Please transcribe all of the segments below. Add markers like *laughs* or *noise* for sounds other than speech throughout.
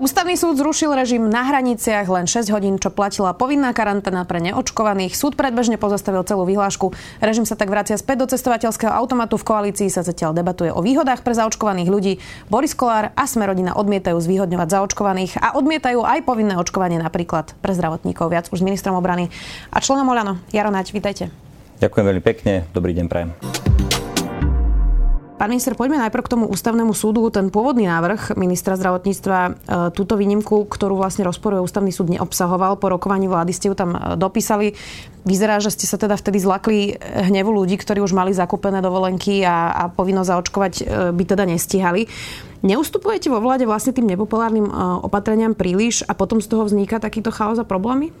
Ústavný súd zrušil režim na hraniciach len 6 hodín, čo platila povinná karanténa pre neočkovaných. Súd predbežne pozastavil celú vyhlášku. Režim sa tak vracia späť do cestovateľského automatu. V koalícii sa zatiaľ debatuje o výhodách pre zaočkovaných ľudí. Boris Kolár a Smerodina odmietajú zvýhodňovať zaočkovaných a odmietajú aj povinné očkovanie napríklad pre zdravotníkov. Viac už s ministrom obrany a členom Olano. Jaro Naď, vítajte. Ďakujem veľmi pekne. Dobrý deň, prajem. Pán minister, poďme najprv k tomu ústavnému súdu. Ten pôvodný návrh ministra zdravotníctva e, túto výnimku, ktorú vlastne rozporuje ústavný súd, neobsahoval. Po rokovaní vlády ste ju tam e, dopísali. Vyzerá, že ste sa teda vtedy zlakli hnevu ľudí, ktorí už mali zakúpené dovolenky a, a povinnosť zaočkovať e, by teda nestihali. Neustupujete vo vláde vlastne tým nepopulárnym opatreniam príliš a potom z toho vzniká takýto chaos a problémy?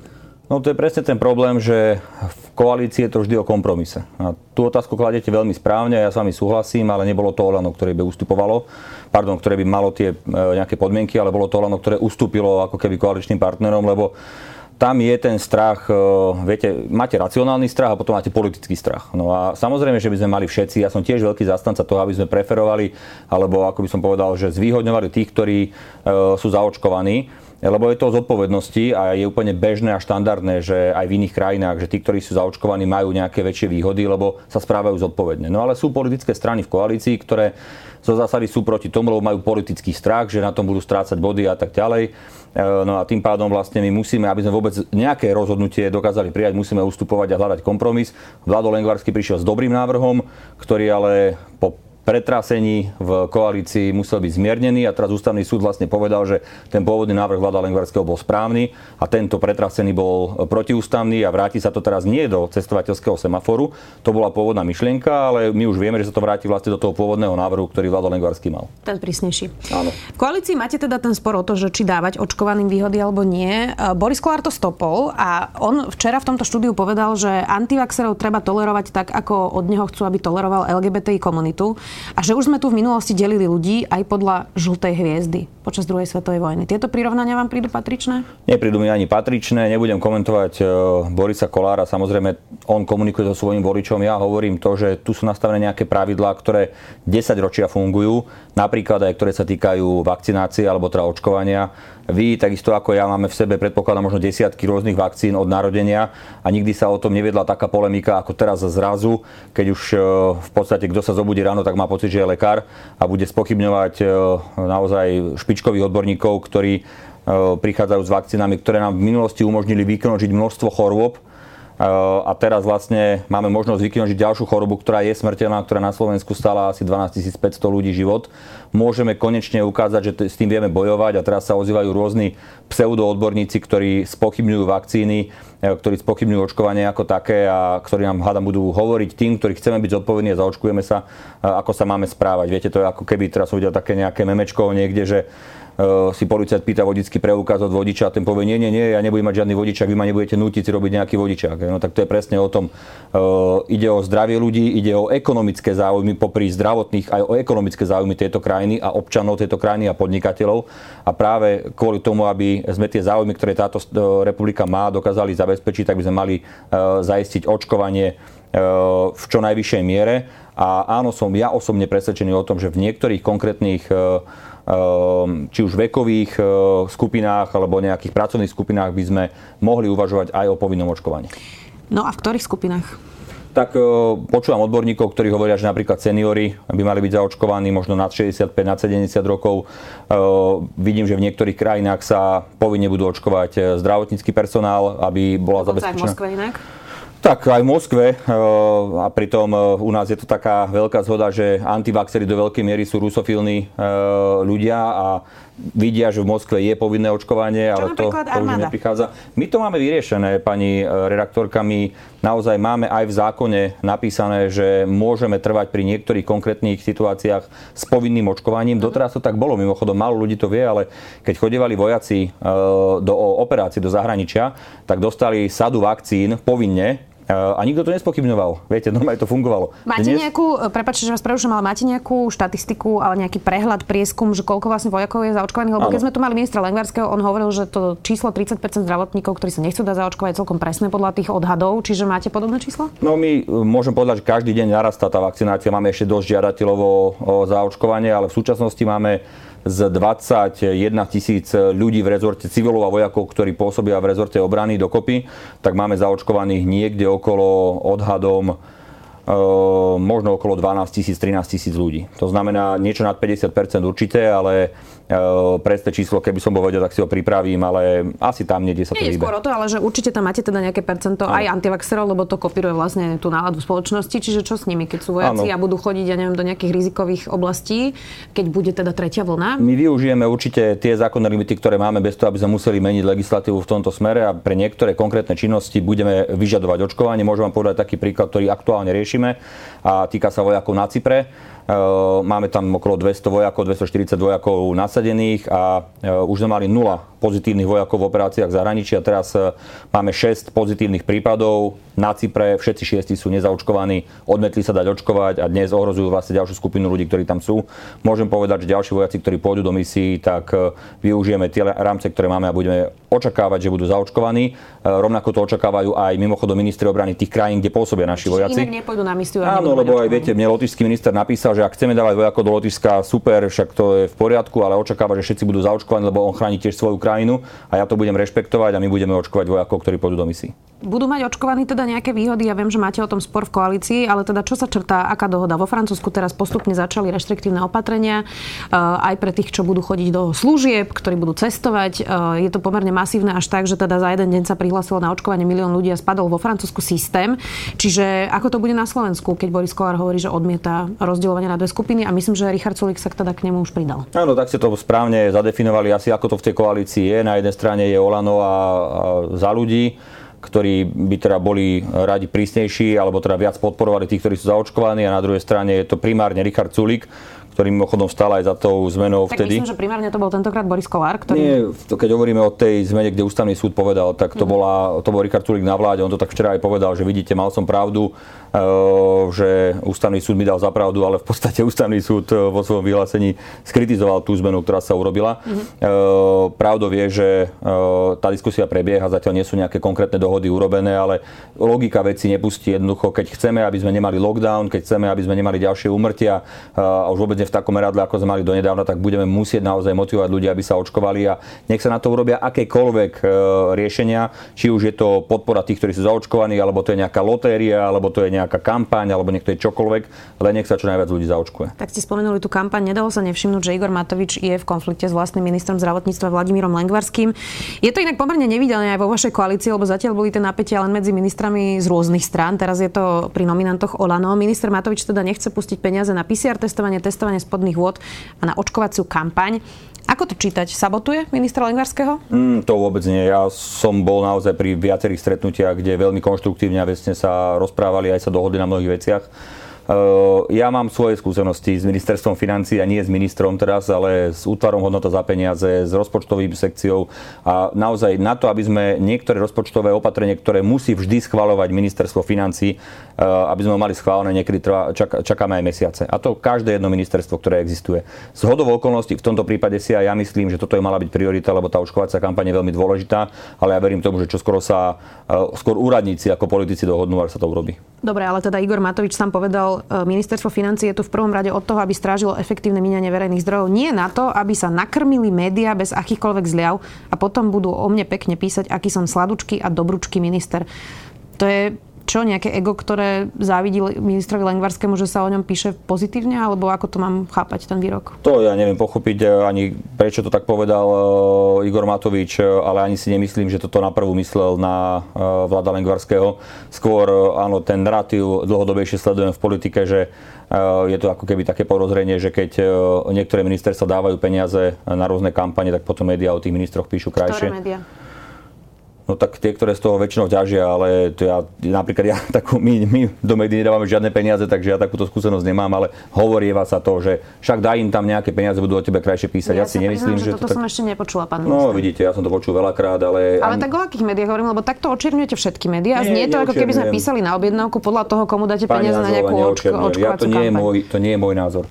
No to je presne ten problém, že v koalícii je to vždy o kompromise. A tú otázku kladete veľmi správne, ja s vami súhlasím, ale nebolo to Olano, ktoré by ustupovalo, pardon, ktoré by malo tie e, nejaké podmienky, ale bolo to Olano, ktoré ustúpilo ako keby koaličným partnerom, lebo tam je ten strach, e, viete, máte racionálny strach a potom máte politický strach. No a samozrejme, že by sme mali všetci, ja som tiež veľký zastanca toho, aby sme preferovali, alebo ako by som povedal, že zvýhodňovali tých, ktorí e, sú zaočkovaní lebo je to zodpovednosti a je úplne bežné a štandardné, že aj v iných krajinách, že tí, ktorí sú zaočkovaní, majú nejaké väčšie výhody, lebo sa správajú zodpovedne. No ale sú politické strany v koalícii, ktoré zo zásady sú proti tomu, lebo majú politický strach, že na tom budú strácať body a tak ďalej. E, no a tým pádom vlastne my musíme, aby sme vôbec nejaké rozhodnutie dokázali prijať, musíme ustupovať a hľadať kompromis. Vlado Lengvarsky prišiel s dobrým návrhom, ktorý ale po pretrasení v koalícii musel byť zmiernený a teraz ústavný súd vlastne povedal, že ten pôvodný návrh vláda Lengvarského bol správny a tento pretrasený bol protiústavný a vráti sa to teraz nie do cestovateľského semaforu. To bola pôvodná myšlienka, ale my už vieme, že sa to vráti vlastne do toho pôvodného návrhu, ktorý vláda Lengvarský mal. Ten prísnejší. Áno. V koalícii máte teda ten spor o to, že či dávať očkovaným výhody alebo nie. Boris Kolár to stopol a on včera v tomto štúdiu povedal, že antivaxerov treba tolerovať tak, ako od neho chcú, aby toleroval LGBTI komunitu. A že už sme tu v minulosti delili ľudí aj podľa žltej hviezdy počas druhej svetovej vojny. Tieto prirovnania vám prídu patričné? Neprídu mi ani patričné, nebudem komentovať uh, Borisa Kolára, samozrejme on komunikuje so svojím voličom, ja hovorím to, že tu sú nastavené nejaké pravidlá, ktoré 10 ročia fungujú, napríklad aj ktoré sa týkajú vakcinácie alebo teda očkovania. Vy, takisto ako ja, máme v sebe, predpokladám, možno desiatky rôznych vakcín od narodenia a nikdy sa o tom nevedla taká polemika ako teraz zrazu, keď už uh, v podstate kto sa zobudí ráno, tak má pocit, že je lekár a bude spochybňovať uh, naozaj špičkových odborníkov, ktorí e, prichádzajú s vakcínami, ktoré nám v minulosti umožnili vyknožiť množstvo chorôb, e, a teraz vlastne máme možnosť vykinožiť ďalšiu chorobu, ktorá je smrteľná, ktorá na Slovensku stala asi 12 500 ľudí život. Môžeme konečne ukázať, že s tým vieme bojovať a teraz sa ozývajú rôzni pseudoodborníci, ktorí spochybňujú vakcíny, e, ktorí spochybňujú očkovanie ako také a ktorí nám hádam budú hovoriť tým, ktorí chceme byť zodpovední a zaočkujeme sa, ako sa máme správať. Viete, to je ako keby teraz som videl také nejaké memečko niekde, že Eh, si policajt pýta vodický preukaz od vodiča a ten povie, nie, nie, nie, ja nebudem mať žiadny vodičák, vy ma nebudete nútiť si robiť nejaký vodičák. No tak to je presne o tom. Ide o zdravie ľudí, ide o ekonomické záujmy popri zdravotných, aj o ekonomické záujmy tejto krajiny a občanov tejto krajiny a podnikateľov. A práve kvôli tomu, aby sme tie záujmy, ktoré táto eh, republika má, dokázali zabezpečiť, tak by sme mali uh, zaistiť očkovanie v čo najvyššej miere. A áno, som ja osobne presvedčený o tom, že v niektorých konkrétnych či už vekových eh, skupinách alebo nejakých pracovných skupinách by sme mohli uvažovať aj o povinnom očkovaní. No a v ktorých skupinách? Tak eh, počúvam odborníkov, ktorí hovoria, že napríklad seniory by mali byť zaočkovaní možno nad 65, nad 70 rokov. Eh, vidím, že v niektorých krajinách sa povinne budú očkovať zdravotnícky personál, aby bola zabezpečená. Aj v Moskve inak? Tak aj v Moskve eh, a pritom eh, u nás je to taká veľká zhoda, že antivaxery do veľkej miery sú rusofilní eh, ľudia a vidia, že v Moskve je povinné očkovanie, Čo ale to, to už neprichádza. My to máme vyriešené, pani redaktorka, my naozaj máme aj v zákone napísané, že môžeme trvať pri niektorých konkrétnych situáciách s povinným očkovaním. Doteraz to tak bolo, mimochodom málo ľudí to vie, ale keď chodevali vojaci do operácií do zahraničia, tak dostali sadu vakcín povinne a nikto to nespochybňoval. Viete, *laughs* normálne to fungovalo. Máte Dnes... nejakú, prepáčte, že vás prerušujem, ale máte nejakú štatistiku, ale nejaký prehľad, prieskum, že koľko vlastne vojakov je zaočkovaných? Lebo ano. keď sme tu mali ministra Lengvarského, on hovoril, že to číslo 30% zdravotníkov, ktorí sa nechcú dať zaočkovať, je celkom presné podľa tých odhadov. Čiže máte podobné číslo? No my e, môžem povedať, že každý deň narastá tá vakcinácia. Máme ešte dosť žiadateľov o zaočkovanie, ale v súčasnosti máme z 21 tisíc ľudí v rezorte civilov a vojakov, ktorí pôsobia v rezorte obrany dokopy, tak máme zaočkovaných niekde okolo odhadom e, možno okolo 12 tisíc, 13 tisíc ľudí. To znamená niečo nad 50% určité, ale presné číslo, keby som bol vedel, tak si ho pripravím, ale asi tam niekde sa to Nie je skôr o to, ale že určite tam máte teda nejaké percento ano. aj antivaxerov, lebo to kopíruje vlastne tú náladu spoločnosti, čiže čo s nimi, keď sú vojaci ano. a budú chodiť, ja neviem, do nejakých rizikových oblastí, keď bude teda tretia vlna? My využijeme určite tie zákonné limity, ktoré máme, bez toho, aby sme museli meniť legislatívu v tomto smere a pre niektoré konkrétne činnosti budeme vyžadovať očkovanie. Môžem vám povedať taký príklad, ktorý aktuálne riešime a týka sa vojakov na Cypre máme tam okolo 200 vojakov, 240 vojakov nasadených a ehm, už sme mali nula pozitívnych vojakov v operáciách v zahraničí a teraz ehm, máme 6 pozitívnych prípadov na Cypre, všetci šiesti sú nezaočkovaní, odmetli sa dať očkovať a dnes ohrozujú vlastne ďalšiu skupinu ľudí, ktorí tam sú. Môžem povedať, že ďalší vojaci, ktorí pôjdu do misií, tak využijeme tie rámce, ktoré máme a budeme očakávať, že budú zaočkovaní. Rovnako to očakávajú aj mimochodom ministri obrany tých krajín, kde pôsobia naši vojaci. Inak nepôjdu na misiu. Áno, lebo aj viete, mne lotišský minister napísal, že ak chceme dávať vojakov do Lotyšska, super, však to je v poriadku, ale očakáva, že všetci budú zaočkovaní, lebo on chráni tiež svoju krajinu a ja to budem rešpektovať a my budeme očkovať vojakov, ktorí pôjdu do misií. Budú mať očkovaní teda nejaké výhody? Ja viem, že máte o tom spor v koalícii, ale teda čo sa črtá, aká dohoda? Vo Francúzsku teraz postupne začali reštriktívne opatrenia eh, aj pre tých, čo budú chodiť do služieb, ktorí budú cestovať. Eh, je to pomerne masívne až tak, že teda za jeden deň sa prihlásilo na očkovanie milión ľudí a spadol vo Francúzsku systém. Čiže ako to bude na Slovensku, keď Boris Kolár hovorí, že odmieta rozdielovanie na dve skupiny a myslím, že Richard Sulik sa teda k nemu už pridal. Áno, tak ste to správne zadefinovali, asi ako to v tej koalícii je. Na jednej strane je Olano a, a za ľudí ktorí by teda boli radi prísnejší alebo teda viac podporovali tých, ktorí sú zaočkovaní a na druhej strane je to primárne Richard Sulik, ktorý mimochodom stál aj za tou zmenou tak vtedy. myslím, že primárne to bol tentokrát Boris Kolár, ktorý... Nie, keď hovoríme o tej zmene, kde ústavný súd povedal, tak to, mm. bola, to bol Richard Sulik na vláde, on to tak včera aj povedal, že vidíte, mal som pravdu, že ústavný súd mi dal za pravdu, ale v podstate ústavný súd vo svojom vyhlásení skritizoval tú zmenu, ktorá sa urobila. Mm-hmm. Pravdou je, že tá diskusia prebieha, zatiaľ nie sú nejaké konkrétne dohody urobené, ale logika veci nepustí jednoducho, keď chceme, aby sme nemali lockdown, keď chceme, aby sme nemali ďalšie úmrtia a už vôbec v takom meradle, ako sme mali donedávna, tak budeme musieť naozaj motivovať ľudí, aby sa očkovali a nech sa na to urobia akékoľvek riešenia, či už je to podpora tých, ktorí sú zaočkovaní, alebo to je nejaká lotéria, alebo to je nejaká kampaň alebo niekto je čokoľvek, len nech sa čo najviac ľudí zaočkuje. Tak ste spomenuli tú kampaň, nedalo sa nevšimnúť, že Igor Matovič je v konflikte s vlastným ministrom zdravotníctva Vladimírom Lengvarským. Je to inak pomerne nevidelné aj vo vašej koalícii, lebo zatiaľ boli tie napätia len medzi ministrami z rôznych strán. Teraz je to pri nominantoch Olano. Minister Matovič teda nechce pustiť peniaze na PCR testovanie, testovanie spodných vôd a na očkovaciu kampaň. Ako to čítať? Sabotuje ministra Lengvarského? Mm, to vôbec nie. Ja som bol naozaj pri viacerých stretnutiach, kde veľmi konštruktívne a vecne sa rozprávali, aj sa dohodli na mnohých veciach. Eh, ja mám svoje skúsenosti s ministerstvom financí a nie s ministrom teraz, ale s útvarom hodnota za peniaze, s rozpočtovým sekciou a naozaj na to, aby sme niektoré rozpočtové opatrenie, ktoré musí vždy schvalovať ministerstvo financí, eh, aby sme mali schválené, niekedy trvá, čak, čakáme aj mesiace. A to každé jedno ministerstvo, ktoré existuje. Z hodov okolností v tomto prípade si aj ja myslím, že toto je mala byť priorita, lebo tá očkovacia kampaň je veľmi dôležitá, ale ja verím tomu, že čoskoro sa eh, skôr úradníci ako politici dohodnú, ak sa to urobí. Dobre, ale teda Igor Matovič sám povedal, E, ministerstvo financí je tu v prvom rade od toho, aby strážilo efektívne míňanie verejných zdrojov. Nie na to, aby sa nakrmili médiá bez akýchkoľvek zliav a potom budú o mne pekne písať, aký som sladučky a dobručky minister. To je čo, nejaké ego, ktoré závidí ministrovi Lengvarskému, že sa o ňom píše pozitívne, alebo ako to mám chápať, ten výrok? To ja neviem pochopiť e, ani prečo to tak povedal e, Igor Matovič, ale ani si nemyslím, že toto na prvú myslel na vláda Lengvarského. Skôr, áno, ten narratív dlhodobejšie sledujem v politike, že je to ako keby také porozrenie, že keď niektoré ministerstva dávajú peniaze na rôzne kampane, tak potom médiá o tých ministroch píšu krajšie. Ktoré médiá? No tak tie, ktoré z toho väčšinou ťažia, ale to ja, napríklad ja *laughs* takú, my, my do médií nedávame žiadne peniaze, takže ja takúto skúsenosť nemám, ale hovoríva sa to, že však daj im tam nejaké peniaze, budú o tebe krajšie písať. Ja, ja si nemyslím, že, že toto to som tak... ešte nepočula, pán no, minister. No vidíte, ja som to počul veľakrát, ale... Ale tak o akých médiách hovorím, lebo takto očierňujete všetky médiá. Nie, Znie to, ako keby sme písali na objednávku podľa toho, komu dáte peniaze na nejakú očkovaciu ja, to nie, je môj, to nie je môj názor.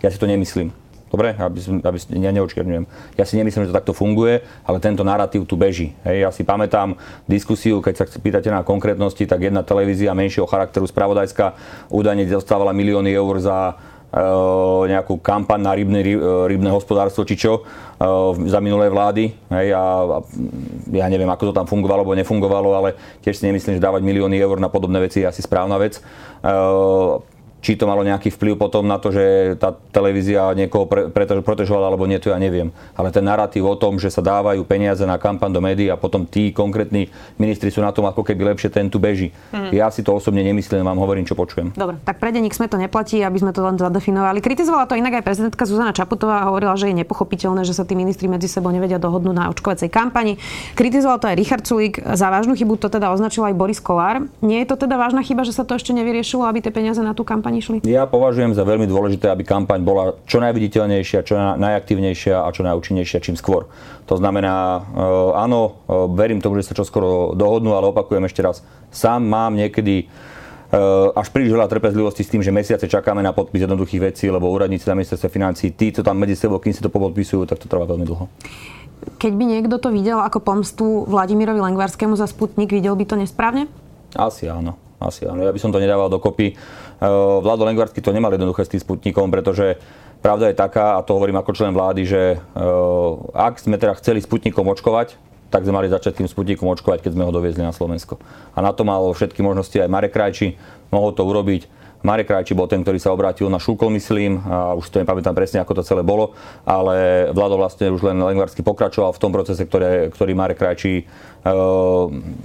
Ja si to nemyslím. Dobre, aby, aby, ja neočkerňujem. Ja si nemyslím, že to takto funguje, ale tento narratív tu beží. Hej, ja si pamätám diskusiu, keď sa pýtate na konkrétnosti, tak jedna televízia menšieho charakteru, spravodajská, údajne dostávala milióny eur za Uh, nejakú kampaň na rybné, rybné hospodárstvo, či čo, uh, za minulé vlády. Hej, a, a ja neviem, ako to tam fungovalo, alebo nefungovalo, ale tiež si nemyslím, že dávať milióny eur na podobné veci je asi správna vec. Uh, či to malo nejaký vplyv potom na to, že tá televízia niekoho pre, protežovala alebo nie, to ja neviem. Ale ten narratív o tom, že sa dávajú peniaze na kampaň do médií a potom tí konkrétni ministri sú na tom ako keby lepšie, ten tu beží. Hmm. Ja si to osobne nemyslím, vám hovorím, čo počujem. Dobre, tak pre denník sme to neplatí, aby sme to len zadefinovali. Kritizovala to inak aj prezidentka Zuzana Čaputová a hovorila, že je nepochopiteľné, že sa tí ministri medzi sebou nevedia dohodnúť na očkovacej kampani. Kritizoval to aj Richard Sulík. Za vážnu chybu to teda označil aj Boris Kolár. Nie je to teda vážna chyba, že sa to ešte nevyriešilo, aby tie peniaze na tú kampaň išli? Ja považujem za veľmi dôležité, aby kampaň bola čo najviditeľnejšia, čo najaktívnejšia a čo najúčinnejšia čím skôr. To znamená, e, áno, e, verím tomu, že sa čoskoro dohodnú, ale opakujem ešte raz, sám mám niekedy e, až príliš veľa trpezlivosti s tým, že mesiace čakáme na podpis jednoduchých vecí, lebo úradníci na ministerstve financí, tí, čo tam medzi sebou, kým si to podpisujú, tak to trvá veľmi dlho. Keď by niekto to videl ako pomstu Vladimirovi Lengvarskému za Sputnik, videl by to nesprávne? Asi áno. Asi áno. Ja by som to nedával dokopy. Eh, Vlado Lengvarsky to nemal jednoduché s tým Sputnikom, pretože pravda je taká, a to hovorím ako člen vlády, že eh, ak sme teda chceli Sputnikom očkovať, tak sme mali začať tým Sputnikom očkovať, keď sme ho doviezli na Slovensko. A na to mal všetky možnosti aj Marek Krajči, mohol to urobiť. Marek Krajči bol ten, ktorý sa obrátil na Šúkol, myslím, a už to nepamätám presne, ako to celé bolo, ale Vlado vlastne už len Lengvarsky pokračoval v tom procese, ktoré, ktorý Marek Krajči e,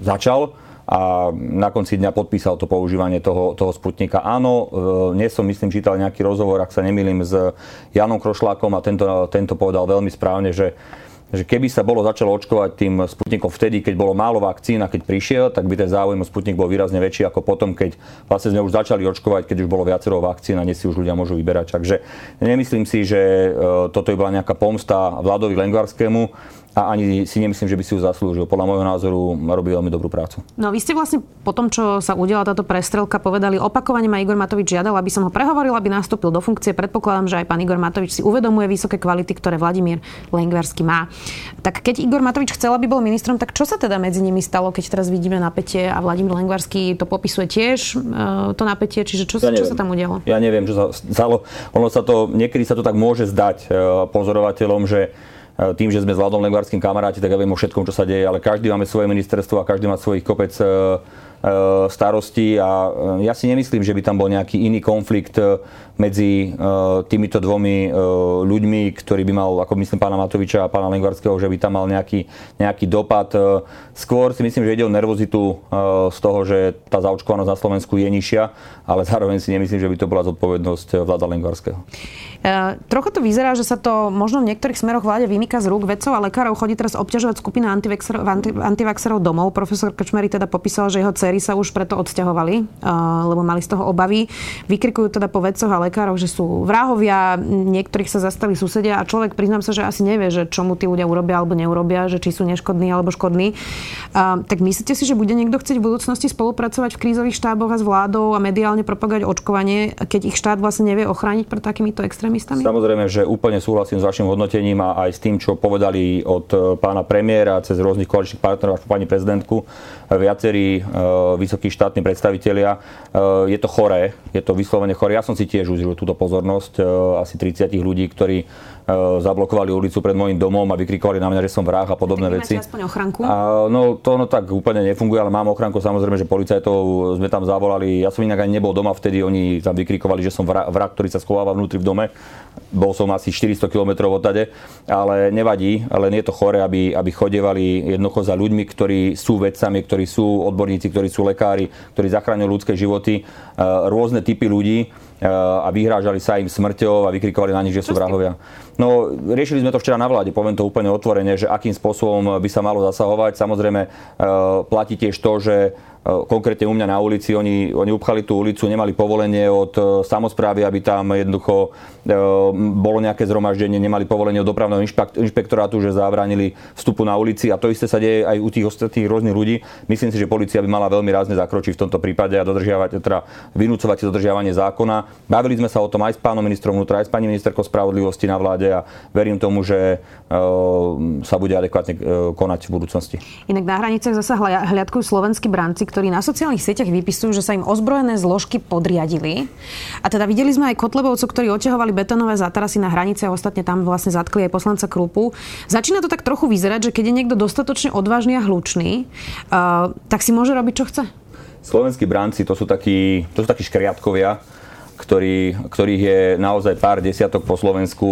začal a na konci dňa podpísal to používanie toho, toho Sputnika. Áno, e, dnes som myslím čítal nejaký rozhovor, ak sa nemýlim, s Janom Krošlákom a tento, tento povedal veľmi správne, že že keby sa bolo začalo očkovať tým Sputnikom vtedy, keď bolo málo vakcín a keď prišiel, tak by ten záujem o Sputnik bol výrazne väčší ako potom, keď vlastne sme už začali očkovať, keď už bolo viacero vakcín a dnes si už ľudia môžu vyberať. Takže nemyslím si, že e, toto je bola nejaká pomsta Vladovi Lengvarskému a ani si nemyslím, že by si ju zaslúžil. Podľa môjho názoru robí veľmi dobrú prácu. No vy ste vlastne po tom, čo sa udiala táto prestrelka, povedali opakovane ma Igor Matovič žiadal, aby som ho prehovoril, aby nastúpil do funkcie. Predpokladám, že aj pán Igor Matovič si uvedomuje vysoké kvality, ktoré Vladimír Lengvarsky má. Tak keď Igor Matovič chcel, aby bol ministrom, tak čo sa teda medzi nimi stalo, keď teraz vidíme napätie a Vladimír Lengvarsky to popisuje tiež, e, to napätie, čiže čo, ja čo sa tam udialo? Ja neviem, čo sa stalo. Ono sa to, niekedy sa to tak môže zdať e, pozorovateľom, že tým, že sme s Vladom Lengvarským kamaráti, tak ja viem o všetkom, čo sa deje, ale každý máme svoje ministerstvo a každý má svojich kopec e, e, starostí a ja si nemyslím, že by tam bol nejaký iný konflikt medzi týmito dvomi ľuďmi, ktorý by mal, ako myslím pána Matoviča a pána Lengvarského, že by tam mal nejaký, nejaký dopad. Skôr si myslím, že ide o nervozitu z toho, že tá zaočkovanosť na Slovensku je nižšia, ale zároveň si nemyslím, že by to bola zodpovednosť Vlada Lengvarského. Uh, trochu to vyzerá, že sa to možno v niektorých smeroch vláde vymýka z rúk. Vedcov a lekárov chodí teraz obťažovať skupina antivaxerov, anti, antivaxerov domov. Profesor Krčmery teda popísal, že jeho cery sa už preto odsťahovali, uh, lebo mali z toho obavy. Vykrikujú teda po vedcoch a lekároch, že sú vrahovia, niektorých sa zastali susedia a človek, priznám sa, že asi nevie, že čo mu tí ľudia urobia alebo neurobia, že či sú neškodní alebo škodní. Uh, tak myslíte si, že bude niekto chcieť v budúcnosti spolupracovať v krízových štáboch a s vládou a mediálne propagovať očkovanie, keď ich štát vlastne nevie ochrániť pred takýmito extrémistami? Samozrejme, že úplne súhlasím s vašim hodnotením a aj s tým, čo povedali od pána premiéra cez rôznych koaličných partnerov až po pani prezidentku, viacerí e, vysokí štátni predstavitelia. Je to choré, je to vyslovene choré. Ja som si tiež užil túto pozornosť asi 30 ľudí, ktorí zablokovali ulicu pred môjim domom a vykrikovali na mňa, že som vrah a podobné tak veci. aspoň ochranku? A, no to no, tak úplne nefunguje, ale mám ochranku. Samozrejme, že policajtov sme tam zavolali. Ja som inak ani nebol doma vtedy, oni tam vykrikovali, že som vrah, vrah ktorý sa schováva vnútri v dome. Bol som asi 400 km odtade, ale nevadí, len je to chore, aby, aby chodevali jednoducho za ľuďmi, ktorí sú vedcami, ktorí sú odborníci, ktorí sú lekári, ktorí zachráňujú ľudské životy, rôzne typy ľudí a vyhrážali sa im smrťou a vykrikovali na nich, že sú vrahovia. No, riešili sme to včera na vláde, poviem to úplne otvorene, že akým spôsobom by sa malo zasahovať. Samozrejme, platí tiež to, že E, konkrétne u mňa na ulici, oni, oni upchali tú ulicu, nemali povolenie od e, samozprávy, aby tam jednoducho e, bolo nejaké zhromaždenie, nemali povolenie od dopravného inšpektorátu, že zabránili vstupu na ulici a to isté sa deje aj u tých ostatných rôznych ľudí. Myslím si, že policia by mala veľmi rázne zakročiť v tomto prípade a dodržiavať, teda vynúcovať dodržiavanie zákona. Bavili sme sa o tom aj s pánom ministrom vnútra, aj s pani ministerkou spravodlivosti na vláde a verím tomu, že sa bude adekvátne konať v budúcnosti. Inak na hraniciach zasa hľadkujú slovenskí branci, ktorí na sociálnych sieťach vypisujú, že sa im ozbrojené zložky podriadili. A teda videli sme aj Kotlebovcov, ktorí oťahovali betonové zátarasy na hranice a ostatne tam vlastne zatkli aj poslanca Krupu. Začína to tak trochu vyzerať, že keď je niekto dostatočne odvážny a hlučný, uh, tak si môže robiť, čo chce. Slovenskí bránci to sú takí, to sú takí škriatkovia, ktorý, ktorých je naozaj pár desiatok po Slovensku,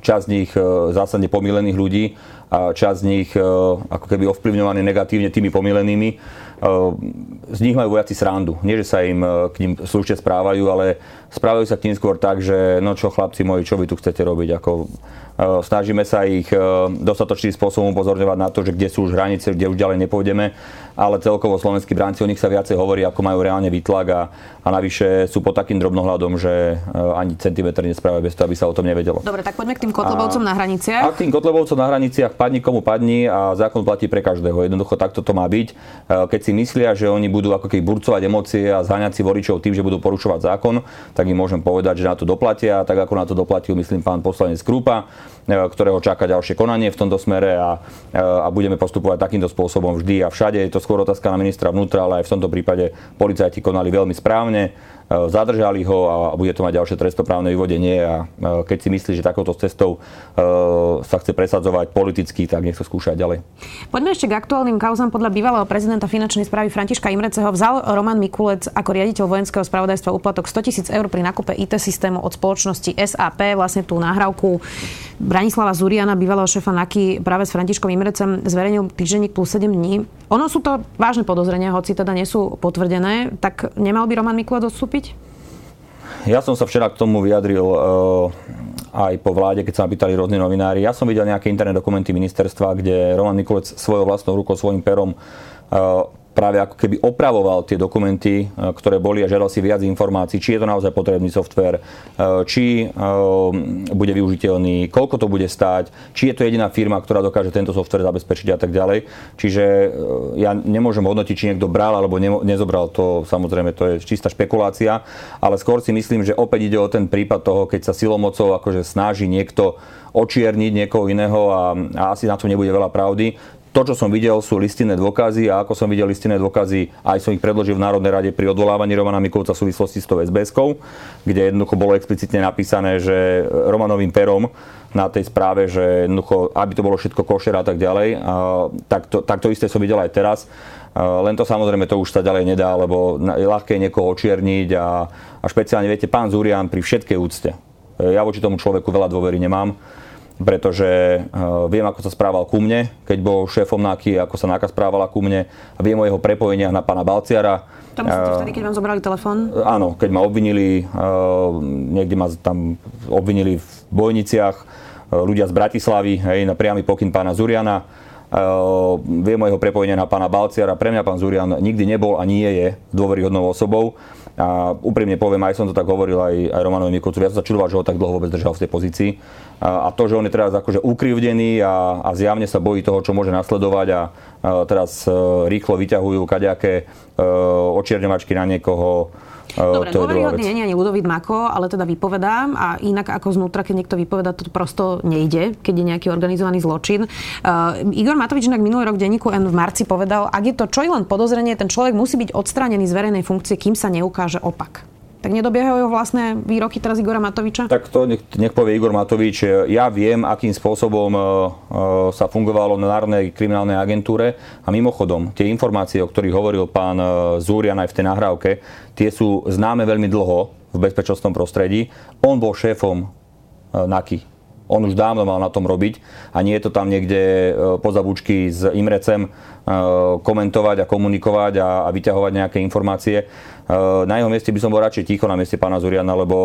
časť z nich zásadne pomilených ľudí a časť z nich ako keby ovplyvňovaný negatívne tými pomilenými z nich majú vojaci srandu. Nie, že sa im e, k ním slušne správajú, ale správajú sa k ním skôr tak, že no čo chlapci moji, čo vy tu chcete robiť. Ako, e, snažíme sa ich e, dostatočným spôsobom upozorňovať na to, že kde sú už hranice, kde už ďalej nepôjdeme, ale celkovo slovenskí bránci o nich sa viacej hovorí, ako majú reálne výtlak a, a navyše sú pod takým drobnohľadom, že ani centimetr nesprávajú bez toho, aby sa o tom nevedelo. Dobre, tak poďme k tým kotlebovcom a, na hraniciach. A k tým kotlebovcom na hraniciach padni komu padni a zákon platí pre každého. Jednoducho takto to má byť. Keď si myslia, že oni budú ako keby burcovať emócie a zháňať si voličov tým, že budú porušovať zákon, tak im môžem povedať, že na to doplatia, tak ako na to doplatil, myslím, pán poslanec Krúpa, e, ktorého čaká ďalšie konanie v tomto smere a, e, a budeme postupovať takýmto spôsobom vždy a všade. Je to skôr otázka na ministra vnútra, ale aj v tomto prípade policajti konali veľmi správne E, zadržali ho a bude to mať ďalšie trestoprávne vyvodenie a e, keď si myslí, že takouto cestou e, sa chce presadzovať politicky, tak nech to skúša ďalej. Poďme ešte k aktuálnym kauzám. Podľa bývalého prezidenta finančnej správy Františka Imreceho vzal Roman Mikulec ako riaditeľ vojenského spravodajstva úplatok 100 tisíc eur pri nakupe IT systému od spoločnosti SAP, vlastne tú náhrávku Branislava Zuriana, bývalého šéfa NAKY, práve s Františkom Imrecem zverejnil týždenník plus 7 dní. Ono sú to vážne podozrenia, hoci teda nie sú potvrdené, tak nemal by Roman Mikulec odstúpiť? Ja som sa včera k tomu vyjadril uh, aj po vláde, keď sa ma pýtali rôzni novinári. Ja som videl nejaké interné dokumenty ministerstva, kde Roman Mikulec svojou vlastnou rukou, svojim perom uh, práve ako keby opravoval tie dokumenty, e, ktoré boli a žiadal si viac informácií, či je to naozaj potrebný software, e, či e, bude využiteľný, koľko to bude stáť, či je to jediná firma, ktorá dokáže tento software zabezpečiť a tak ďalej. Čiže ja nemôžem hodnotiť, či niekto bral alebo nezobral to, samozrejme to je čistá špekulácia, ale skôr si myslím, že opäť ide o ten prípad toho, keď sa silomocou akože snaží niekto očierniť niekoho iného a, a asi na to nebude veľa pravdy to, čo som videl, sú listinné dôkazy a ako som videl listinné dôkazy, aj som ich predložil v Národnej rade pri odvolávaní Romana Mikulca v súvislosti s tou sbs kde jednoducho bolo explicitne napísané, že Romanovým perom na tej správe, že jednoducho, aby to bolo všetko košer a tak ďalej, tak, to, tak to isté som videl aj teraz. Len to samozrejme to už sa ďalej nedá, lebo je ľahké niekoho očierniť a, a špeciálne, viete, pán Zurian pri všetkej úcte, ja voči tomu človeku veľa dôvery nemám, pretože uh, viem, ako sa správal ku mne, keď bol šéfom NAKY, ako sa NAKA správala ku mne viem o jeho prepojeniach na pána Balciara. To myslíte uh, vtedy, keď vám zobrali telefón? Áno, keď ma obvinili, niekde ma tam obvinili v Bojniciach, ľudia z Bratislavy, hej, na priamy pokyn pána Zuriana. Uh, viem o jeho prepojenia na pána Balciara. Pre mňa pán Zurian nikdy nebol a nie je dôveryhodnou osobou. A úprimne poviem, aj som to tak hovoril aj, aj Romanovi Mikulcu, ja som sa čudoval, že ho tak dlho vôbec držal v tej pozícii. A, a to, že on je teraz akože ukrivdený a, a zjavne sa bojí toho, čo môže nasledovať a, a teraz e, rýchlo vyťahujú kaďaké e, očierňovačky na niekoho, Dobre, dôveryhodný nie je ani Ludovít Mako, ale teda vypovedám a inak ako znútra, keď niekto vypoveda, to prosto nejde, keď je nejaký organizovaný zločin. Uh, Igor Matovič inak minulý rok v denníku N v marci povedal, ak je to čo len podozrenie, ten človek musí byť odstránený z verejnej funkcie, kým sa neukáže opak. Tak nedobiehajú vlastné výroky teraz Igora Matoviča? Tak to nech, nech povie Igor Matovič. Ja viem, akým spôsobom uh, sa fungovalo na Národnej kriminálnej agentúre a mimochodom, tie informácie, o ktorých hovoril pán uh, Zúrian aj v tej nahrávke, tie sú známe veľmi dlho v bezpečnostnom prostredí. On bol šéfom NAKY On už dávno mal na tom robiť a nie je to tam niekde poza bučky s Imrecem komentovať a komunikovať a, a vyťahovať nejaké informácie. Na jeho mieste by som bol radšej ticho na mieste pána Zuriana, lebo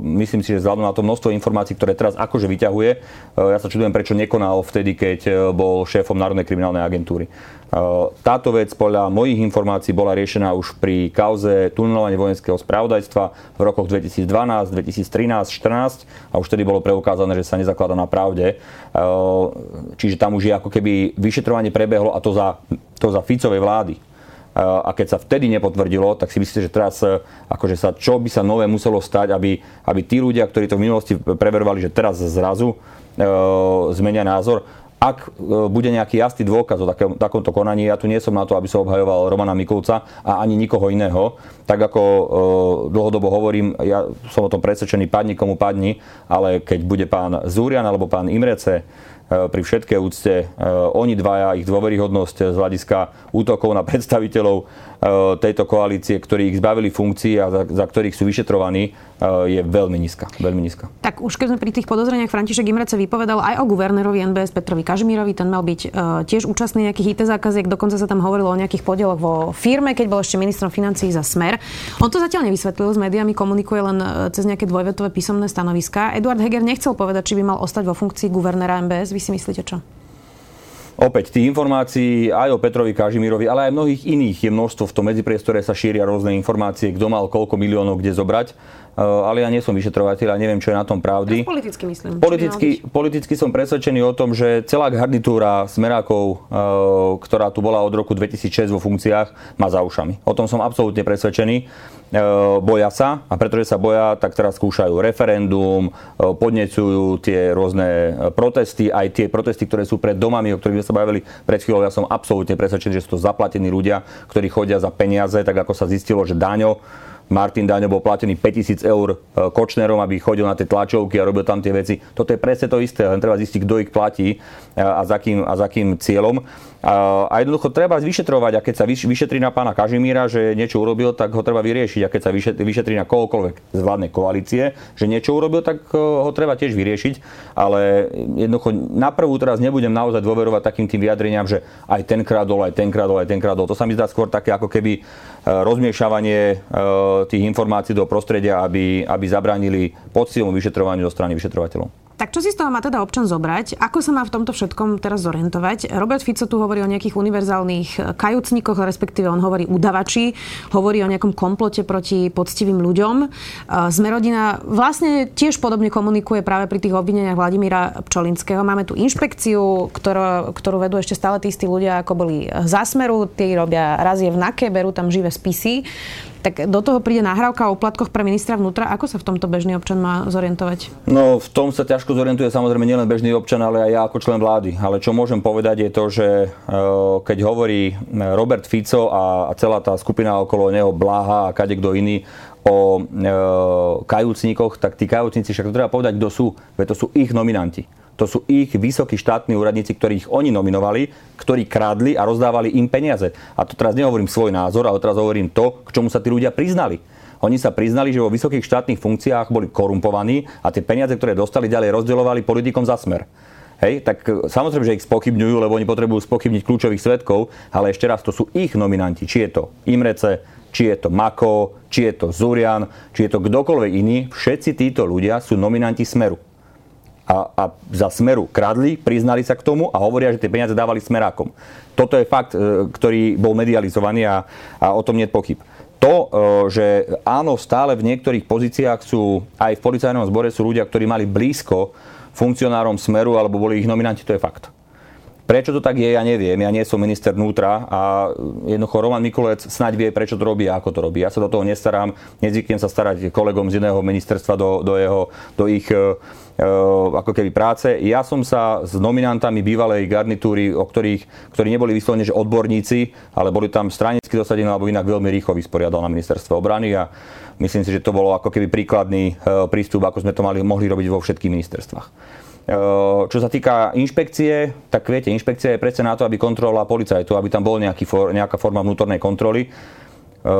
myslím si, že vzhľadom na to množstvo informácií, ktoré teraz akože vyťahuje, ja sa čudujem, prečo nekonal vtedy, keď bol šéfom Národnej kriminálnej agentúry. Táto vec podľa mojich informácií bola riešená už pri kauze tunelovania vojenského spravodajstva v rokoch 2012, 2013, 2014 a už vtedy bolo preukázané, že sa nezaklada na pravde. Čiže tam už je ako keby vyšetrovanie prebehlo a to za, to za Ficovej vlády a keď sa vtedy nepotvrdilo, tak si myslíte, že teraz akože sa, čo by sa nové muselo stať, aby, aby tí ľudia, ktorí to v minulosti preverovali, že teraz zrazu e, zmenia názor ak e, bude nejaký jasný dôkaz o takom, takomto konaní, ja tu nie som na to, aby som obhajoval Romana Mikulca a ani nikoho iného. Tak ako e, dlhodobo hovorím, ja som o tom presvedčený, padni komu padni, ale keď bude pán Zúrian alebo pán Imrece E, pri všetkej úcte e, oni dvaja, ich dôveryhodnosť z hľadiska útokov na predstaviteľov e, tejto koalície, ktorí ich zbavili funkcií a za, za ktorých sú vyšetrovaní, je veľmi nízka. Veľmi nízka. Tak už keď sme pri tých podozreniach, František Imrece vypovedal aj o guvernérovi NBS Petrovi Kažimírovi, ten mal byť tiež účastný nejakých IT zákaziek, dokonca sa tam hovorilo o nejakých podieloch vo firme, keď bol ešte ministrom financií za Smer. On to zatiaľ nevysvetlil, s médiami komunikuje len cez nejaké dvojvetové písomné stanoviská. Eduard Heger nechcel povedať, či by mal ostať vo funkcii guvernéra MBS. Vy si myslíte čo? Opäť, tých informácií aj o Petrovi Kažimírovi, ale aj mnohých iných je množstvo. V tom medzipriestore sa šíria rôzne informácie, kto mal koľko miliónov kde zobrať. Eh, ale ja nie som vyšetrovateľ a neviem, čo je na tom pravdy. Ja politicky myslím. Politicky, politicky som presvedčený o tom, že celá garnitúra smerákov, eh, ktorá tu bola od roku 2006 vo funkciách, má za ušami. O tom som absolútne presvedčený. Eh, boja sa a pretože sa boja, tak teraz skúšajú referendum, podnecujú tie rôzne protesty, aj tie protesty, ktoré sú pred domami, o ktorých sme sa bavili pred chvíľou. Ja som absolútne presvedčený, že sú to zaplatení ľudia, ktorí chodia za peniaze, tak ako sa zistilo, že Daňo Martin Daňo bol platený 5000 eur e, Kočnerom, aby chodil na tie tlačovky a robil tam tie veci. Toto je presne to isté, len treba zistiť, kto ich platí e, a za kým, a za kým cieľom. A jednoducho treba vyšetrovať a keď sa vyšetrí na pána Kažimíra, že niečo urobil, tak ho treba vyriešiť. A keď sa vyšetrí na kohokoľvek z vládnej koalície, že niečo urobil, tak e, ho treba tiež vyriešiť. Ale jednoducho na prvú teraz nebudem naozaj dôverovať takým tým vyjadreniam, že aj tenkrát dol, aj tenkrát dol, aj tenkrát dol. To sa mi zdá skôr také ako keby e, rozmiešavanie e, tých informácií do prostredia, aby, aby zabránili poctivom vyšetrovaniu zo strany vyšetrovateľov. Tak čo si z toho má teda občan zobrať? Ako sa má v tomto všetkom teraz zorientovať? Robert Fico tu hovorí o nejakých univerzálnych eh, kajúcnikoch, respektíve on hovorí udavači, hovorí o nejakom komplote proti poctivým ľuďom. Zmerodina eh, vlastne tiež podobne komunikuje práve pri tých obvineniach Vladimíra Pčolinského. Máme tu inšpekciu, ktorú, ktorú vedú ešte stále tí istí ľudia, ako boli za Smeru. Tí robia razie v NAKE, berú tam živé spisy. Tak do toho príde nahrávka o platkoch pre ministra vnútra. Ako sa v tomto bežný občan má zorientovať? No, v tom sa ťažko zorientuje samozrejme nielen bežný občan, ale aj ja ako člen vlády. Ale čo môžem povedať je to, že e, keď hovorí e, Robert Fico a celá tá skupina okolo neho, Bláha a kade kto iný, o e, kajúcníkoch, tak tí kajúcníci však to treba povedať, kto sú, veď to sú ich nominanti. To sú ich vysokí štátni úradníci, ktorých oni nominovali, ktorí krádli a rozdávali im peniaze. A to teraz nehovorím svoj názor, ale teraz hovorím to, k čomu sa tí ľudia priznali. Oni sa priznali, že vo vysokých štátnych funkciách boli korumpovaní a tie peniaze, ktoré dostali, ďalej rozdielovali politikom za smer. Hej, tak e, samozrejme, že ich spochybňujú, lebo oni potrebujú spochybniť kľúčových svetkov, ale ešte raz, to sú ich nominanti. Či je to Imrece, či je to Mako, či je to Zurian, či je to kdokoľvek iný, všetci títo ľudia sú nominanti Smeru a, a za Smeru kradli, priznali sa k tomu a hovoria, že tie peniaze dávali Smerákom. Toto je fakt, e, ktorý bol medializovaný a, a o tom nie je pochyb. To, e, že áno, stále v niektorých pozíciách sú, aj v policajnom zbore sú ľudia, ktorí mali blízko funkcionárom Smeru alebo boli ich nominanti, to je fakt. Prečo to tak je, ja neviem. Ja nie som minister vnútra a jednoducho Roman Mikulec snáď vie, prečo to robí a ako to robí. Ja sa do toho nestarám, nezvyknem sa starať kolegom z iného ministerstva do, do, jeho, do ich uh, ako keby práce. Ja som sa s nominantami bývalej garnitúry, o ktorých, ktorí neboli vyslovene že odborníci, ale boli tam stranicky dosadení alebo inak veľmi rýchlo vysporiadal na ministerstve obrany a myslím si, že to bolo ako keby príkladný uh, prístup, ako sme to mali, mohli robiť vo všetkých ministerstvách. Čo sa týka inšpekcie, tak viete, inšpekcia je predsa na to, aby kontrolovala policajtu, aby tam bol nejaký for, nejaká forma vnútornej kontroly.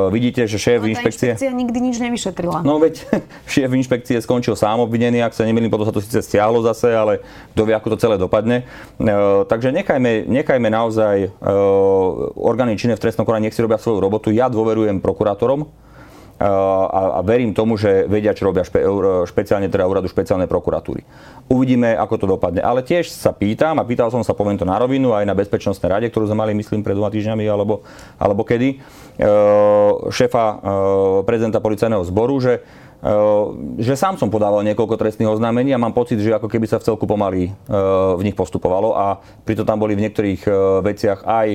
Vidíte, že šéf Ale inšpekcie... inšpekcia nikdy nič nevyšetrila. No veď *laughs* šéf inšpekcie skončil sám obvinený, ak sa nemýlim, potom sa to síce stiahlo zase, ale kto vie, ako to celé dopadne. Takže nechajme, nechajme naozaj orgány činné v trestnom konaní, nech si robia svoju robotu. Ja dôverujem prokurátorom, a, a verím tomu, že vedia, čo robia špe, špeciálne teda úradu špeciálnej prokuratúry. Uvidíme, ako to dopadne. Ale tiež sa pýtam, a pýtal som sa, poviem to na rovinu, aj na Bezpečnostnej rade, ktorú sme mali, myslím, pred dvoma týždňami, alebo, alebo kedy, e, šéfa e, prezidenta policajného zboru, že e, že sám som podával niekoľko trestných oznámení a mám pocit, že ako keby sa v celku pomaly v nich postupovalo a pritom tam boli v niektorých veciach aj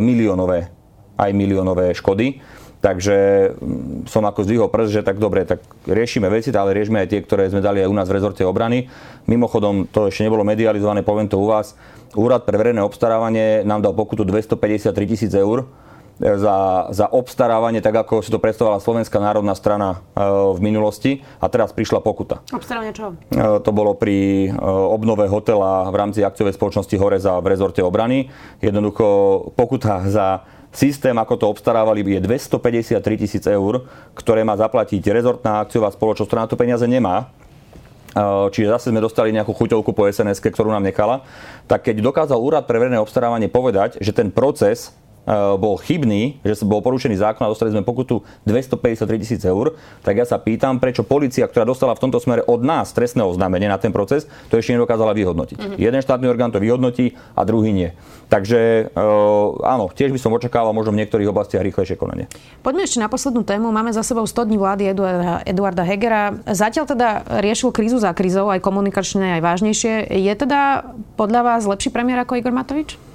miliónové, aj miliónové škody. Takže mm, som ako zdvihol prst, že tak dobre, tak riešime veci, ale riešime aj tie, ktoré sme dali aj u nás v rezorte obrany. Mimochodom, to ešte nebolo medializované, poviem to u vás. Úrad pre verejné obstarávanie nám dal pokutu 253 tisíc eur e, za, za obstarávanie, tak ako si to predstavovala Slovenská národná strana e, v minulosti a teraz prišla pokuta. Obstarávanie čo? E, to bolo pri obnove hotela v rámci akciovej spoločnosti Horeza v rezorte obrany. Jednoducho pokuta za Systém, ako to obstarávali, je 253 tisíc eur, ktoré má zaplatiť rezortná akciová spoločnosť, ktorá na to peniaze nemá. Čiže zase sme dostali nejakú chuťovku po sns ktorú nám nechala. Tak keď dokázal úrad pre verejné obstarávanie povedať, že ten proces bol chybný, že bol porušený zákon a dostali sme pokutu 253 tisíc eur, tak ja sa pýtam, prečo policia, ktorá dostala v tomto smere od nás trestné oznámenie na ten proces, to ešte nedokázala vyhodnotiť. Mm-hmm. Jeden štátny orgán to vyhodnotí a druhý nie. Takže uh, áno, tiež by som očakával možno v niektorých oblastiach rýchlejšie konanie. Poďme ešte na poslednú tému. Máme za sebou 100 dní vlády Eduarda, Eduarda Hegera. Zatiaľ teda riešil krízu za krízou, aj komunikačne, aj vážnejšie. Je teda podľa vás lepší premiér ako Igor Matovič?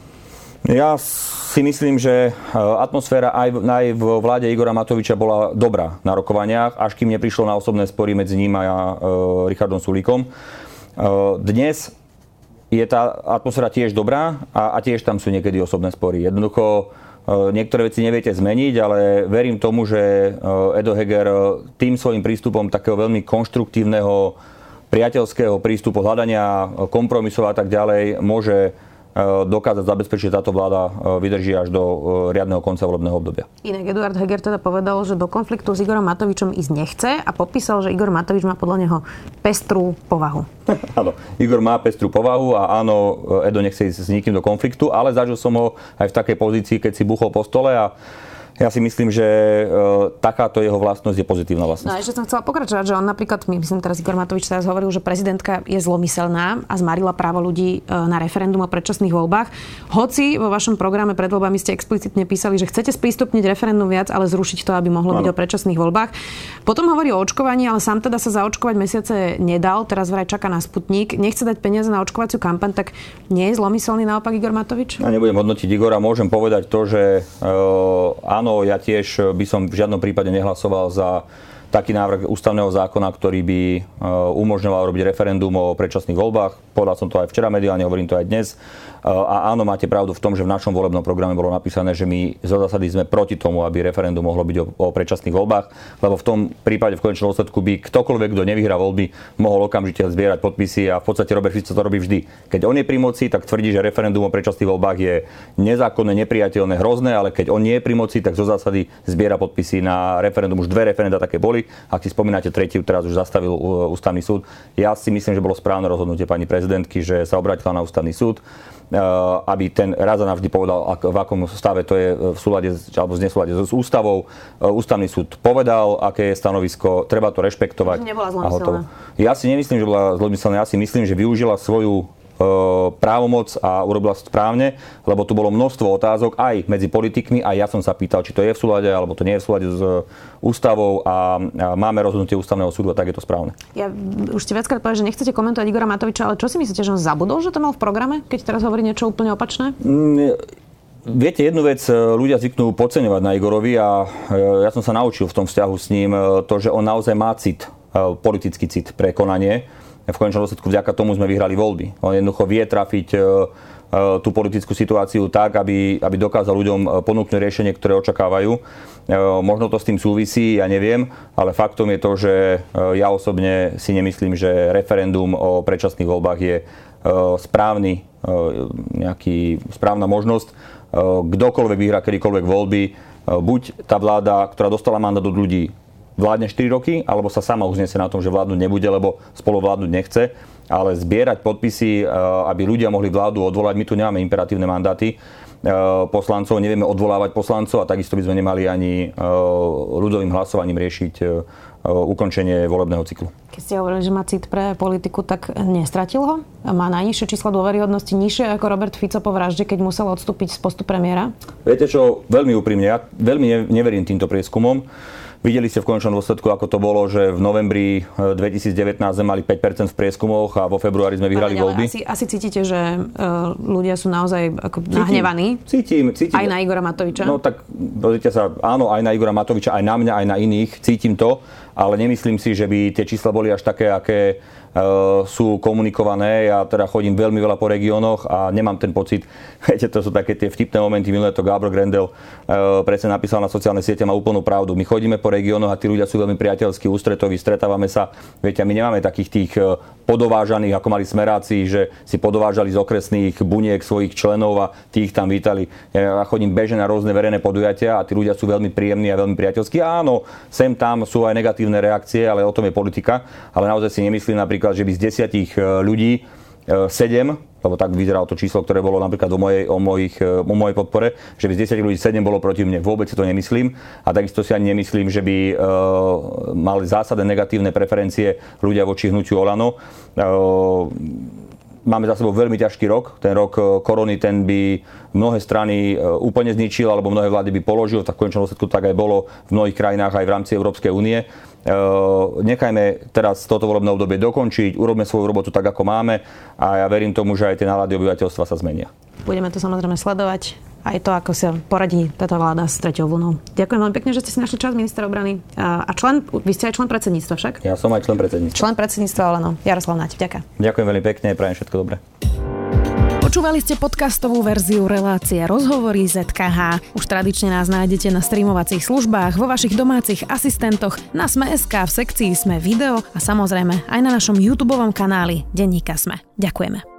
Ja si myslím, že e, atmosféra aj aj v vláde Igora Matoviča bola dobrá na rokovaniach, až kým neprišlo na osobné spory medzi ním a uh, Richardom Sulíkom. Uh, dnes je tá atmosféra tiež dobrá a, a tiež tam sú niekedy osobné spory. Jednoducho niektoré veci neviete zmeniť, ale verím tomu, že Edo Heger tým svojim prístupom takého veľmi konštruktívneho priateľského prístupu, hľadania kompromisov a tak ďalej môže E, dokázať zabezpečiť, že táto vláda e, vydrží až do e, riadneho konca volebného obdobia. Inak Eduard Heger teda povedal, že do konfliktu s Igorom Matovičom ísť nechce a popísal, že Igor Matovič má podľa neho pestrú povahu. *laughs* áno, Igor má pestrú povahu a áno, Edo nechce ísť s nikým do konfliktu, ale zažil som ho aj v takej pozícii, keď si buchol po stole a ja si myslím, že e, takáto jeho vlastnosť je pozitívna vlastnosť. No a ešte som chcela pokračovať, že on napríklad, myslím teraz Igor Matovič teraz hovoril, že prezidentka je zlomyselná a zmarila právo ľudí e, na referendum o predčasných voľbách. Hoci vo vašom programe pred voľbami ste explicitne písali, že chcete sprístupniť referendum viac, ale zrušiť to, aby mohlo ano. byť o predčasných voľbách. Potom hovorí o očkovaní, ale sám teda sa zaočkovať mesiace nedal, teraz vraj čaká na Sputnik, nechce dať peniaze na očkovaciu kampaň, tak nie je zlomyselný naopak Igor Matovič? Ja nebudem hodnotiť Igora, môžem povedať to, že uh, áno, áno, ja tiež eh, by som v žiadnom prípade nehlasoval za taký návrh ústavného zákona, ktorý by eh, umožňoval robiť referendum o predčasných voľbách. Povedal som to aj včera mediálne, hovorím to aj dnes. A áno, máte pravdu v tom, že v našom volebnom programe bolo napísané, že my zo zásady sme proti tomu, aby referendum mohlo byť o, o predčasných voľbách, lebo v tom prípade v konečnom dôsledku by ktokoľvek, kto nevyhrá voľby, mohol okamžite zbierať podpisy a v podstate Robert Fico to robí vždy. Keď on je pri moci, tak tvrdí, že referendum o predčasných voľbách je nezákonné, nepriateľné, hrozné, ale keď on nie je pri moci, tak zo zásady zbiera podpisy na referendum. Už dve referenda také boli. Ak si spomínate tretiu, teraz už zastavil ústavný súd. Ja si myslím, že bolo správne rozhodnutie pani prezidentky, že sa obrátila na ústavný súd. Eh, aby ten raz a navždy povedal, v akom stave to je v súlade alebo z nesúlade s ústavou. Eh, ústavný súd povedal, aké je stanovisko, treba to rešpektovať. Nebola zlomyselná. Ja si nemyslím, že bola zlomyselná, ja si myslím, že využila svoju právomoc a urobila správne, lebo tu bolo množstvo otázok aj medzi politikmi a ja som sa pýtal, či to je v súlade alebo to nie je v súlade s ústavou a máme rozhodnutie ústavného súdu a tak je to správne. Ja už ste viackrát povedali, že nechcete komentovať Igora Matoviča, ale čo si myslíte, že on zabudol, že to mal v programe, keď teraz hovorí niečo úplne opačné? Mm, Viete, jednu vec e, ľudia zvyknú podceňovať na Igorovi a e, ja som sa naučil v tom vzťahu s ním to, že on naozaj má cit, politický cit pre konanie v konečnom dôsledku vďaka tomu sme vyhrali voľby. On jednoducho vie trafiť e, e, tú politickú situáciu tak, aby, aby dokázal ľuďom e, ponúknuť riešenie, ktoré očakávajú. Možno to s tým súvisí, ja neviem, ale faktom je to, že ja osobne si nemyslím, že referendum o predčasných voľbách je správny, nejaký, správna možnosť. Kdokoľvek vyhrá kedykoľvek voľby, buď tá vláda, ktorá dostala mandát od ľudí, vládne 4 roky, alebo sa sama uzniesie na tom, že vládnuť nebude, lebo spolu vládnuť nechce ale zbierať podpisy, aby ľudia mohli vládu odvolať. My tu nemáme imperatívne mandáty poslancov, nevieme odvolávať poslancov a takisto by sme nemali ani ľudovým hlasovaním riešiť ukončenie volebného cyklu. Keď ste hovorili, že má cit pre politiku, tak nestratil ho? Má najnižšie číslo dôveryhodnosti, nižšie ako Robert Fico po vražde, keď musel odstúpiť z postu premiéra? Viete čo, veľmi úprimne, ja veľmi neverím týmto prieskumom. Videli ste v konečnom dôsledku, ako to bolo, že v novembri 2019 e, sme mali 5% v prieskumoch a vo februári sme vyhrali ale, voľby. Asi, asi cítite, že uh, ľudia sú naozaj ako cítim, nahnevaní? Cítim, cítim. Aj na Igora Matoviča? No tak, pozrite sa, áno, aj na Igora Matoviča, aj na mňa, aj na iných. Cítim to, ale nemyslím si, že by tie čísla boli až také, aké Eh, sú komunikované. Ja teda chodím veľmi veľa po regiónoch a nemám ten pocit, *laughs* viete, to sú také tie vtipné momenty, minulé to Gabor Grendel eh, presne napísal na sociálne siete, má úplnú pravdu. My chodíme po regiónoch a tí ľudia sú veľmi priateľskí, ústretoví, stretávame sa. Viete, my nemáme takých tých eh, podovážaných, ako mali smeráci, že si podovážali z okresných buniek svojich členov a tých tam vítali. Ja chodím bežne na rôzne verejné podujatia a tí ľudia sú veľmi príjemní a veľmi priateľskí. Áno, sem tam sú aj negatívne reakcie, ale o tom je politika. Ale naozaj si nemyslím napríklad že by z desiatich e, ľudí 7, e, lebo tak vyzeralo to číslo, ktoré bolo napríklad o mojej, o mojich, e, o mojej podpore, že by z 10 ľudí 7 bolo proti mne. Vôbec si to nemyslím. A takisto si ani nemyslím, že by uh, mali zásadné negatívne preferencie ľudia voči hnutiu Olano. Uh, máme za sebou veľmi ťažký rok. Ten rok korony, ten by mnohé strany úplne zničil, alebo mnohé vlády by položil. Tak v konečnom dôsledku tak aj bolo v mnohých krajinách aj v rámci Európskej únie. Ehm, nechajme teraz toto volebné obdobie dokončiť, urobme svoju robotu tak, ako máme a ja verím tomu, že aj tie nálady obyvateľstva sa zmenia. Budeme to samozrejme sledovať aj to, ako sa poradí táto vláda s treťou vlnou. Ďakujem veľmi pekne, že ste si našli čas, minister obrany. A člen, vy ste aj člen predsedníctva však? Ja som aj člen predsedníctva. Člen predsedníctva Oleno. Jaroslav Nať, ďakujem. Ďakujem veľmi pekne, prajem všetko dobré. Počúvali ste podcastovú verziu relácie Rozhovory ZKH. Už tradične nás nájdete na streamovacích službách, vo vašich domácich asistentoch, na Sme.sk, v sekcii Sme video a samozrejme aj na našom YouTube kanáli Denníka Sme. Ďakujeme.